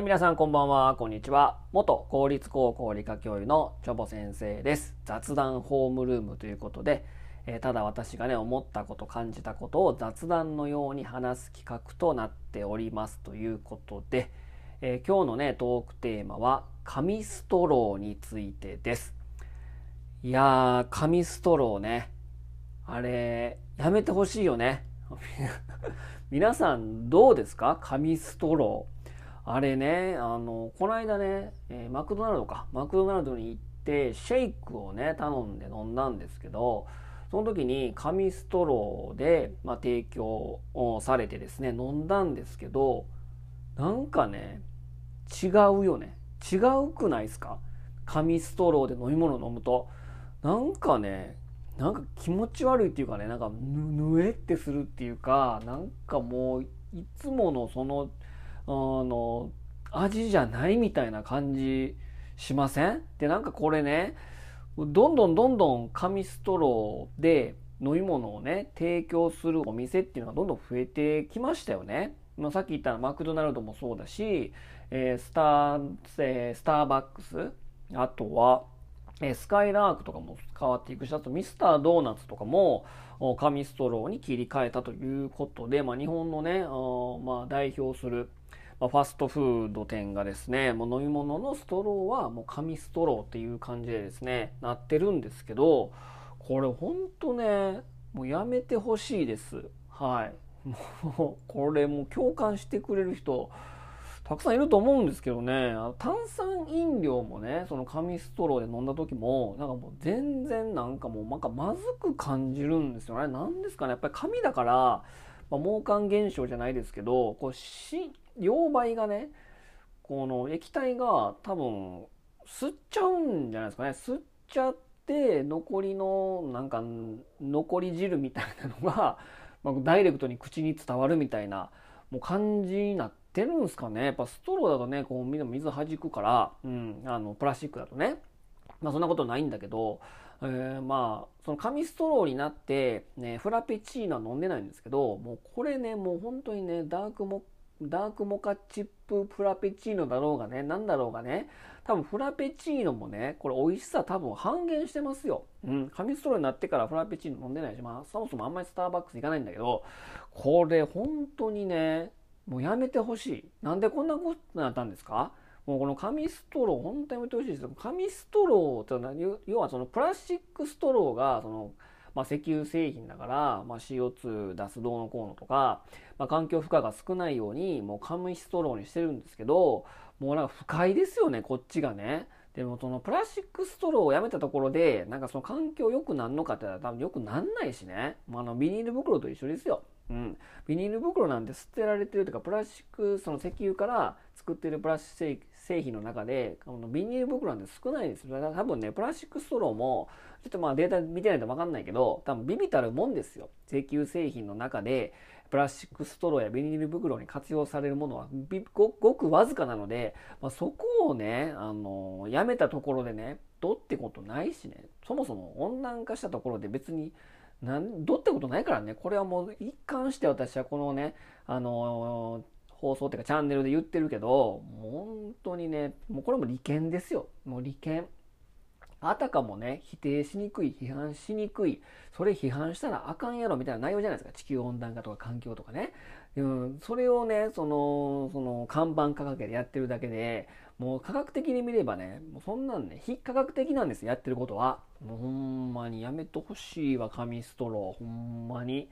はい、皆さんこんばんは、こんにちは。元公立高校理科教諭のチョボ先生です。雑談ホームルームということで、えーただ私がね、思ったこと、感じたことを雑談のように話す企画となっておりますということで、えー今日のね、トークテーマは、紙ストローについてです。いやー、紙ストローね。あれ、やめてほしいよね。皆さんどうですか？紙ストロー。あれね、あの、この間ね、えーマクドナルドか。マクドナルドに行って、シェイクをね、頼んで飲んだんですけど、その時に紙ストローで、まあ、提供をされてですね、飲んだんですけど、なんかね、違うよね。違うくないですか？紙ストローで飲み物飲むと。なんかね、なんか気持ち悪いっていうかね、なんかぬぬえってするっていうか、なんかもういつものその、あの、味じゃないみたいな感じしません？で、なんかこれね、どんどんどんどん紙ストローで飲み物をね、提供するお店っていうのがどんどん増えてきましたよね。ま、さっき言ったマクドナルドもそうだし、えースター、えースターバックス、あとは、えースカイラークとかも変わっていくし、あとミスタードーナツとかも紙ストローに切り替えたということで、まあ、日本のね、あまあ、代表する、まあ、ファストフード店がですね、もう飲み物のストローはもう紙ストローっていう感じでですね、なってるんですけど、これほんとね、もうやめてほしいです。はい。もう、これも共感してくれる人、たくさんいると思うんですけどね、炭酸飲料もね、その紙ストローで飲んだ時も、なんかもう全然なんかもうなんかまずく感じるんですよね。なんですかね、やっぱり紙だから、まあ、毛管現象じゃないですけど、こうし、溶媒がね、この液体が多分吸っちゃうんじゃないですかね。吸っちゃって、残りのなんか残り汁みたいなのが、まあ、ダイレクトに口に伝わるみたいなもう感じになってるんですかね。やっぱストローだとね、こうみんな水弾くから、うん、あのプラスチックだとね。まあそんなことないんだけど、えーまあその紙ストローになって、ね、フラペチーノは飲んでないんですけど、もうこれね、もう本当にね、ダークモッダークモカチップフラペチーノだろうがね、なんだろうがね、多分フラペチーノもね、これ美味しさ多分半減してますよ。うん、紙ストローになってからフラペチーノ飲んでないし、まあそもそもあんまりスターバックス行かないんだけど、これ本当にね、もうやめてほしい。なんでこんなことになったんですか？もうこの紙ストロー、本当にやめてほしいですよ。紙ストローってのは、要はそのプラスチックストローが、その、まあ、石油製品だから、まあ、CO2 出すどうのこうのとか、まあ、環境負荷が少ないように、もう紙ストローにしてるんですけど、もうなんか不快ですよね、こっちがね。でもそのプラスチックストローをやめたところで、なんかその環境良くなんのかって言ったら多分良くなんないしね。まあ、あのビニール袋と一緒ですよ。うん。ビニール袋なんて捨てられてるとか、プラスチック、その石油から作ってるプラスチック製品の中で、あのビニール袋なんて少ないです。だから多分ね、プラスチックストローも、ちょっとまあデータ見てないと分かんないけど、多分ビビたるもんですよ。石油製品の中で、プラスチックストローやビニール袋に活用されるものはごごくわずかなので、まあ、そこをね、あのやめたところでね、どうってことないしね、そもそも温暖化したところで別に、なんどうってことないからね、これはもう一貫して私はこのね、あの放送っていうかチャンネルで言ってるけど、本当にね、もうこれも利権ですよ。もう利権。あたかもね、否定しにくい、批判しにくい、それ批判したらあかんやろみたいな内容じゃないですか。地球温暖化とか環境とかね。うん、それをね、その、その、看板掲げてやってるだけで、もう科学的に見ればね、もうそんなんね、非科学的なんです、やってることは。もうほんまにやめてほしいわ、紙ストロー。ほんまに。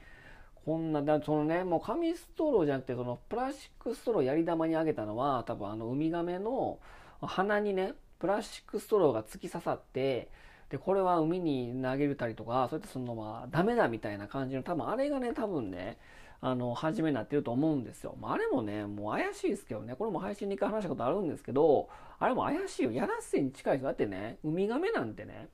こんな、だそのね、もう紙ストローじゃなくて、そのプラスチックストローやり玉にあげたのは、多分あのウミガメの鼻にね、プラスチックストローが突き刺さって、で、これは海に投げるたりとか、そうやってそのまあ、ダメだみたいな感じの、多分あれがね、多分ね、あの、初めになってると思うんですよ。まあ、あれもね、もう怪しいですけどね、これも配信に一回話したことあるんですけど、あれも怪しいよ。やらせに近いですよ。だってね、ウミガメなんてね、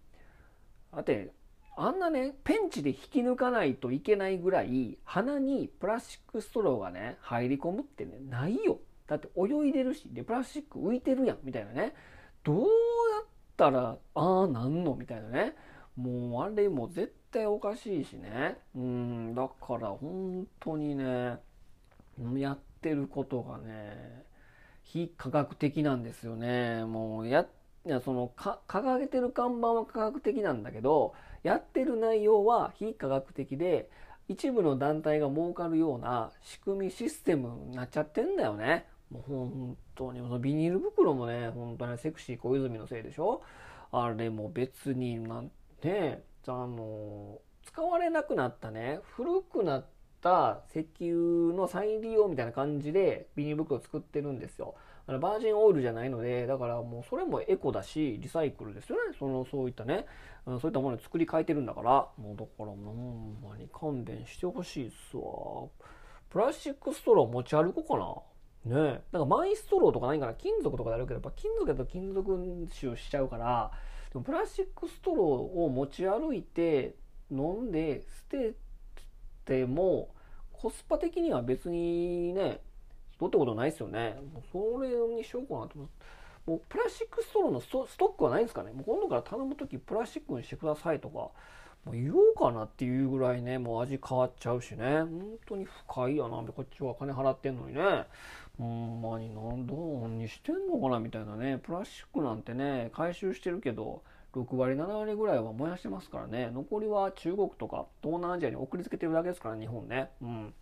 だって、あんなね、ペンチで引き抜かないといけないぐらい、鼻にプラスチックストローがね、入り込むってね、ないよ。だって泳いでるし、で、プラスチック浮いてるやん、みたいなね。どうやったら、ああ、なんのみたいなね。もう、あれも絶対おかしいしね。うん、だから本当にね、やってることがね、非科学的なんですよね。もうや、いやそのか、掲げてる看板は科学的なんだけど、やってる内容は非科学的で、一部の団体が儲かるような仕組みシステムになっちゃってんだよね。もう本当に、そのビニール袋もね、本当にセクシー小泉のせいでしょ？あれも別になんて、あの、使われなくなったね、古くなった石油の再利用みたいな感じでビニール袋を作ってるんですよ。あのバージンオイルじゃないので、だからもうそれもエコだし、リサイクルですよね。その、そういったね、そういったものを作り変えてるんだから、もうだからほんまに勘弁してほしいっすわ。プラスチックストロー持ち歩こうかな。ねえ。なんかマイストローとかないかな？金属とかであるけど、やっぱ金属だと金属臭しちゃうから、でもプラスチックストローを持ち歩いて飲んで捨ててもコスパ的には別にね、どうってことないですよね。もうそれにしようかなと思って。もうプラスチックストローのストックはないんですかね？もう今度から頼む時プラスチックにしてくださいとか、もう言おうかなっていうぐらいね、もう味変わっちゃうしね。本当に深いやな。こっちは金払ってんのにね。ほんまに何どにしてんのかなみたいなね。プラスチックなんてね、回収してるけど、6割、7割ぐらいは燃やしてますからね。残りは中国とか東南アジアに送りつけてるだけですから、日本ね。うん。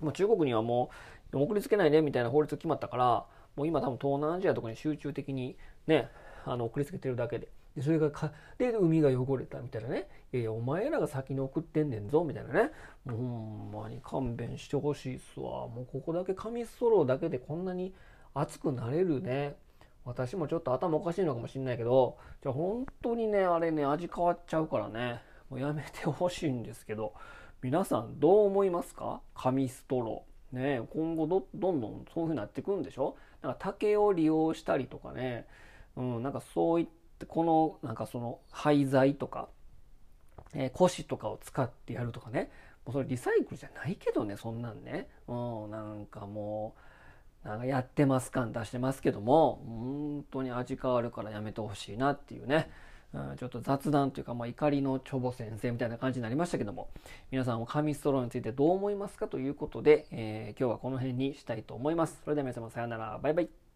もう中国にはもう送りつけないでみたいな法律が決まったから、もう今多分東南アジアとかに集中的にね、あの送りつけてるだけで。でそれがか、で、海が汚れたみたいなね。いやいや、お前らが先に送ってんねんぞ、みたいなね。もうほんまに勘弁してほしいっすわ。もうここだけ紙ストローだけでこんなに熱くなれるね。私もちょっと頭おかしいのかもしんないけど、じゃあ本当にね、あれね、味変わっちゃうからね。もうやめてほしいんですけど、皆さんどう思いますか？紙ストロー。ね今後どどんどんそういう風になっていくんでしょ？なんか竹を利用したりとかね、うん、なんかそういってこのなんかその廃材とか、えー、古紙とかを使ってやるとかねもうそれリサイクルじゃないけどねそんなんね、うん、なんかもうなんかやってます感出してますけども本当に味変わるからやめてほしいなっていうねうん、ちょっと雑談というか、まあ、怒りのチョボ先生みたいな感じになりましたけども、皆さんも紙ストローについてどう思いますかということで、えー、今日はこの辺にしたいと思います。それでは皆様さようなら。バイバイ。